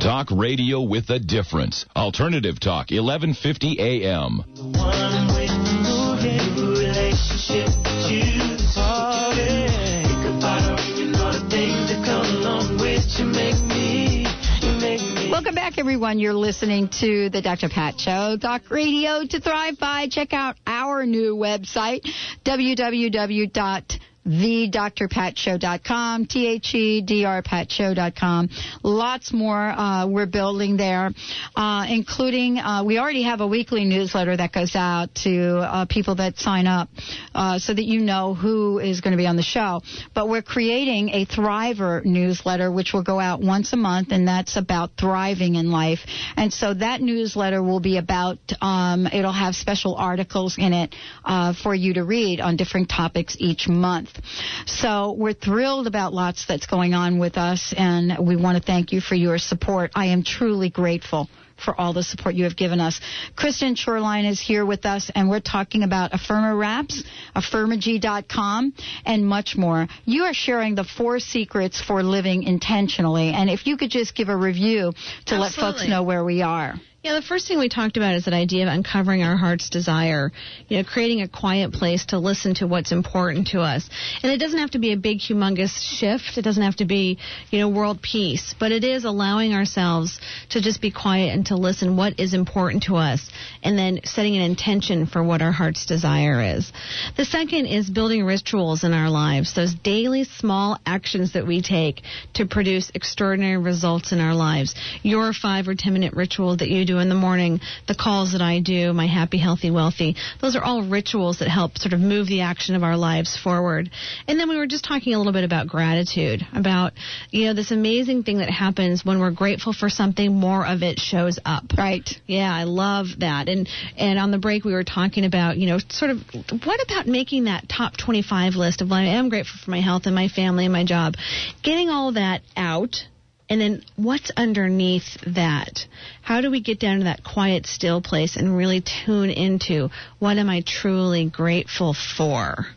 Talk radio with a difference. Alternative Talk, 1150 AM. Welcome back, everyone. You're listening to the Dr. Pat Show, Talk Radio to Thrive By. Check out our new website, www thedrpatshow.com, T-H-E-D-R-patshow.com. Lots more uh, we're building there, uh, including uh, we already have a weekly newsletter that goes out to uh, people that sign up uh, so that you know who is going to be on the show. But we're creating a Thriver newsletter, which will go out once a month, and that's about thriving in life. And so that newsletter will be about, um, it'll have special articles in it uh, for you to read on different topics each month. So we're thrilled about lots that's going on with us, and we want to thank you for your support. I am truly grateful for all the support you have given us. Kristen Sherline is here with us, and we're talking about Affirma Wraps, Affirmagy.com, and much more. You are sharing the four secrets for living intentionally, and if you could just give a review to let folks know where we are. Yeah, the first thing we talked about is that idea of uncovering our heart's desire, you know, creating a quiet place to listen to what's important to us. And it doesn't have to be a big, humongous shift. It doesn't have to be, you know, world peace, but it is allowing ourselves to just be quiet and to listen what is important to us and then setting an intention for what our heart's desire is. The second is building rituals in our lives, those daily small actions that we take to produce extraordinary results in our lives. Your five or ten minute ritual that you do in the morning, the calls that I do, my happy, healthy, wealthy, those are all rituals that help sort of move the action of our lives forward. And then we were just talking a little bit about gratitude, about, you know, this amazing thing that happens when we're grateful for something, more of it shows up. Right. Yeah, I love that. And and on the break we were talking about, you know, sort of what about making that top 25 list of what I am grateful for my health and my family and my job. Getting all that out and then what's underneath that? How do we get down to that quiet, still place and really tune into what am I truly grateful for?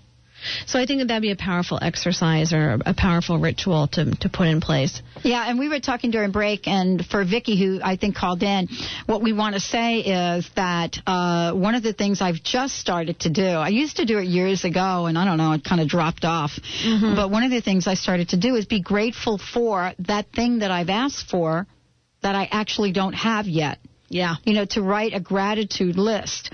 So I think that that'd be a powerful exercise or a powerful ritual to, to put in place. Yeah, and we were talking during break, and for Vicky, who I think called in, what we want to say is that uh, one of the things I've just started to do, I used to do it years ago, and I don't know, it kind of dropped off. Mm-hmm. But one of the things I started to do is be grateful for that thing that I've asked for that I actually don't have yet. Yeah. You know, to write a gratitude list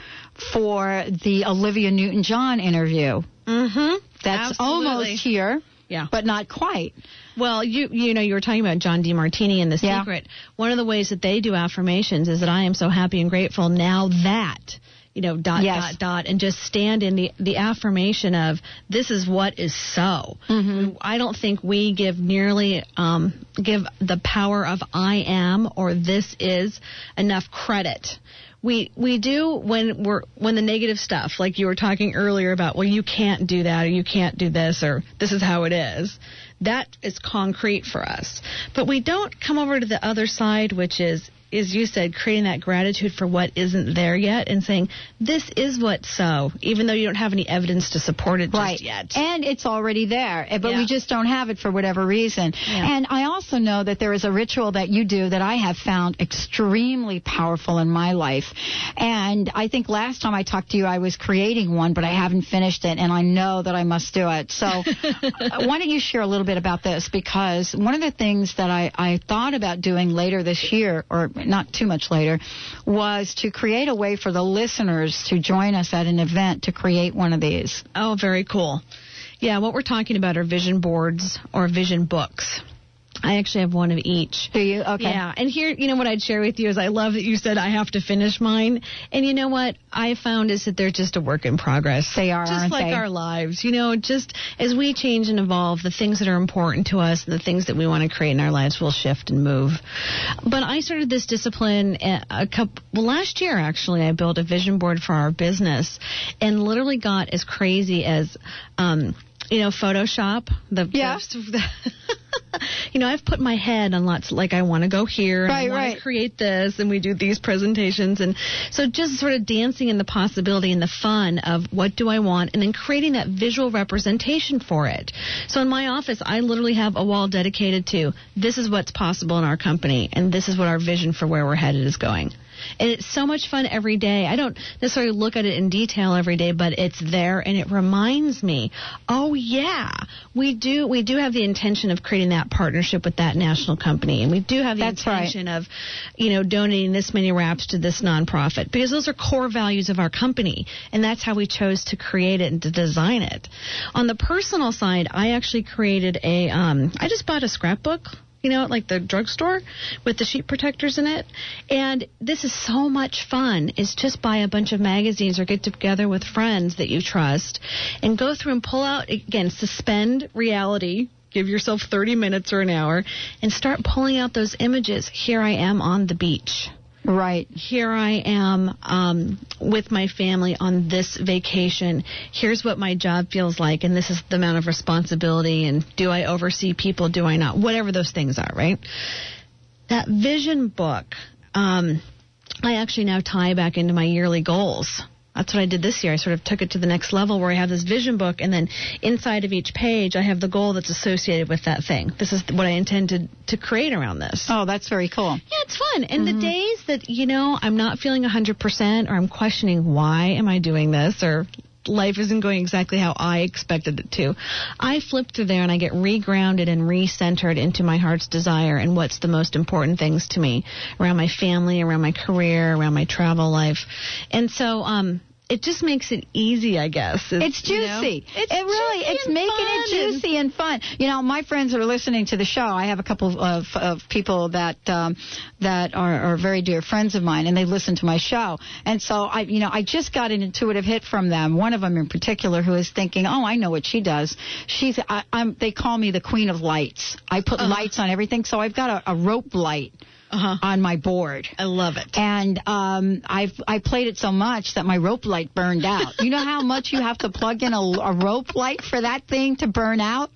for the Olivia Newton John interview. Mm-hmm. That's Absolutely. almost here. Yeah. But not quite. Well, you you know you were talking about John Demartini and the Yeah. secret. One of the ways that they do affirmations is that I am so happy and grateful now that you know dot Yes. dot dot and just stand in the the affirmation of this is what is so. Mm-hmm. I don't think we give nearly um, give the power of I am or this is enough credit. We we do when we're when the negative stuff like you were talking earlier about well you can't do that or you can't do this or this is how it is. That is concrete for us. But we don't come over to the other side which is as you said, creating that gratitude for what isn't there yet and saying, this is what's so, even though you don't have any evidence to support it right. just yet. And it's already there, eh, but Yeah. we just don't have it for whatever reason. Yeah. And I also know that there is a ritual that you do that I have found extremely powerful in my life. And I think last time I talked to you, I was creating one, but I haven't finished it, and I know that I must do it. So uh, why don't you share a little bit about this? Because one of the things that I, I thought about doing later this year, or not too much later, was to create a way for the listeners to join us at an event to create one of these. Oh, very cool. Yeah, what we're talking about are vision boards or vision books. I actually have one of each. Do you? Okay. Yeah, and here, you know, what I'd share with you is I love that you said I have to finish mine. And you know what I found is that they're just a work in progress. They are, just like they? our lives. You know, just as we change and evolve, the things that are important to us and the things that we want to create in our lives will shift and move. But I started this discipline a a couple well last year actually. I built a vision board for our business and literally got as crazy as um you know, Photoshop, the Yeah. you know, I've put my head on lots like I want to go here and I Right, want right. to create this and we do these presentations and so just sort of dancing in the possibility and the fun of what do I want and then creating that visual representation for it. So in my office, I literally have a wall dedicated to this is what's possible in our company and this is what our vision for where we're headed is going. And it's so much fun every day. I don't necessarily look at it in detail every day, but it's there and it reminds me, oh yeah, we do we do have the intention of creating that partnership with that national company and we do have the That's right. intention of, you know, donating this many wraps to this nonprofit because those are core values of our company and that's how we chose to create it and to design it. On the personal side, I actually created a um I just bought a scrapbook you know, like the drugstore with the sheet protectors in it. And this is so much fun. Is just buy a bunch of magazines or get together with friends that you trust and go through and pull out again, suspend reality. Give yourself 30 minutes or an hour and start pulling out those images. Here I am on the beach. Right. Here I am um, with my family on this vacation. Here's what my job feels like, and this is the amount of responsibility. And do I oversee people? Do I not? Whatever those things are, right? That vision book, um, I actually now tie back into my yearly goals. That's what I did this year. I sort of took it to the next level where I have this vision book, and then inside of each page, I have the goal that's associated with that thing. This is what I intended to create around this. Oh, that's very cool. Yeah, it's fun. And the mm-hmm. days that, you know, I'm not feeling 100% or I'm questioning why am I doing this or life isn't going exactly how I expected it to, I flip through there and I get regrounded and recentered into my heart's desire and what's the most important things to me around my family, around my career, around my travel life. And so, um, it just makes it easy, I guess. It's you know? juicy. It's it really, juicy it's making it juicy and fun. You know, my friends are listening to the show. I have a couple of, of people that um, that are, are very dear friends of mine, and they listen to my show. And so I, you know, I just got an intuitive hit from them. One of them in particular, who is thinking, "Oh, I know what she does. She's, I, I'm. They call me the queen of lights. I put lights on everything. So I've got a, a rope light." On my board. I love it. And um, I've I played it so much that my rope light burned out. You know how much you have to plug in a, a rope light for that thing to burn out?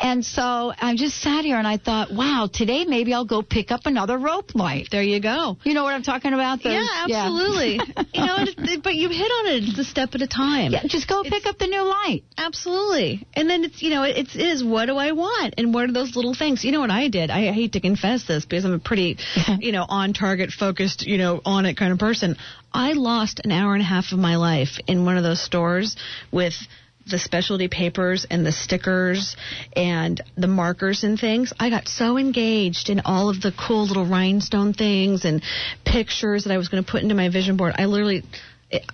And so I just sat here and I thought, wow, today maybe I'll go pick up another rope light. There you go. You know what I'm talking about? Those- yeah, absolutely. you know, it, but you hit on it. It's a step at a time. Yeah, just go pick up the new light. Absolutely. And then it's, you know, it's, it is what do I want? And what are those little things? You know what I did? I hate to confess this because I'm a pretty, Uh-huh. you know, on target, focused, you know, on it kind of person. I lost an hour and a half of my life in one of those stores with the specialty papers and the stickers and the markers and things. I got so engaged in all of the cool little rhinestone things and pictures that I was going to put into my vision board. I literally. It,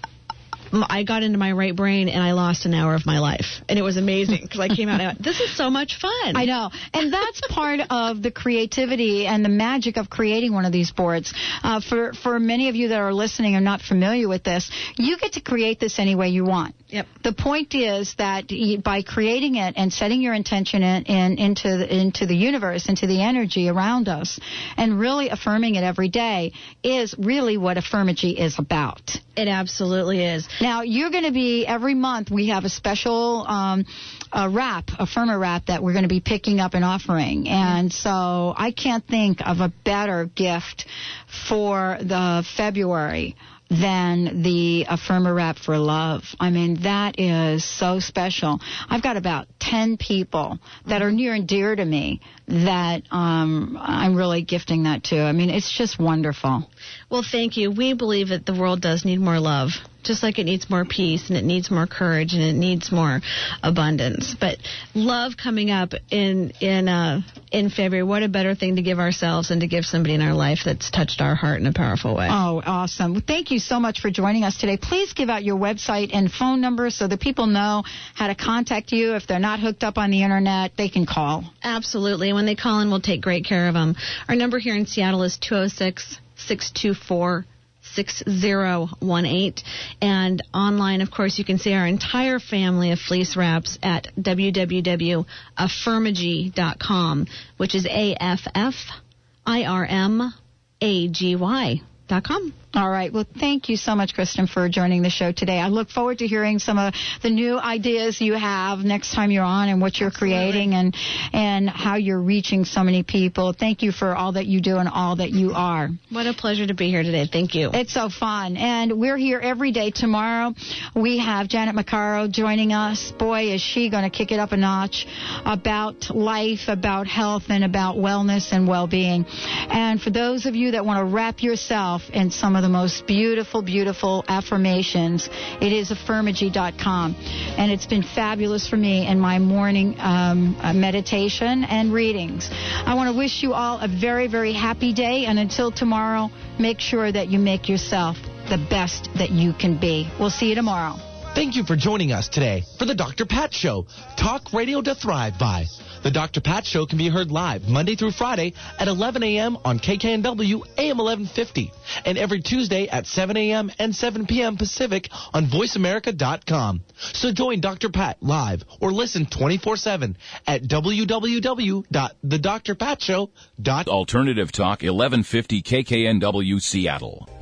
I got into my right brain and I lost an hour of my life. And it was amazing because I came out and I went, this is so much fun. I know. And that's part of the creativity and the magic of creating one of these boards. Uh, for, for many of you that are listening and not familiar with this, you get to create this any way you want. Yep. The point is that by creating it and setting your intention in, in, into the, into the universe, into the energy around us, and really affirming it every day is really what Affirmagy is about. It absolutely is. Now you're going to be every month. We have a special um, a wrap, a firmer wrap that we're going to be picking up and offering, and so I can't think of a better gift for the February than the Affirma Wrap for Love. I mean, that is so special. I've got about 10 people that are near and dear to me that um, I'm really gifting that to. I mean, it's just wonderful. Well, thank you. We believe that the world does need more love, just like it needs more peace and it needs more courage and it needs more abundance. But love coming up in in uh, in February, what a better thing to give ourselves and to give somebody in our life that's touched our heart in a powerful way. Oh, awesome. Well, Thank you so much for joining us today. Please give out your website and phone number so that people know how to contact you. If they're not hooked up on the internet, they can call. Absolutely. When they call in, we'll take great care of them. Our number here in Seattle is 206 624 6018. And online, of course, you can see our entire family of fleece wraps at www.affirmagy.com, which is A F F I R M A G Y dot com. All right. Well, thank you so much, Kristen, for joining the show today. I look forward to hearing some of the new ideas you have next time you're on and what you're creating and and how you're reaching so many people. Thank you for all that you do and all that you are. What a pleasure to be here today. Thank you. It's so fun. And we're here every day. Tomorrow, we have Janet Macaro joining us. Boy, is she going to kick it up a notch about life, about health, and about wellness and well being. And for those of you that want to wrap yourself in some of the most beautiful, beautiful affirmations, it is affirmagy.com. And it's been fabulous for me in my morning um, uh, meditation and readings. I want to wish you all a very, very happy day. And until tomorrow, make sure that you make yourself the best that you can be. We'll see you tomorrow. Thank you for joining us today for the Dr. Pat Show. Talk radio to thrive by. The Dr. Pat Show can be heard live Monday through Friday at 11 a.m. on KKNW AM 1150 and every Tuesday at 7 a.m. and 7 p.m. Pacific on VoiceAmerica.com. So join Dr. Pat live or listen 24-7 at www.thedrpatshow.com. Alternative Talk 1150 KKNW Seattle.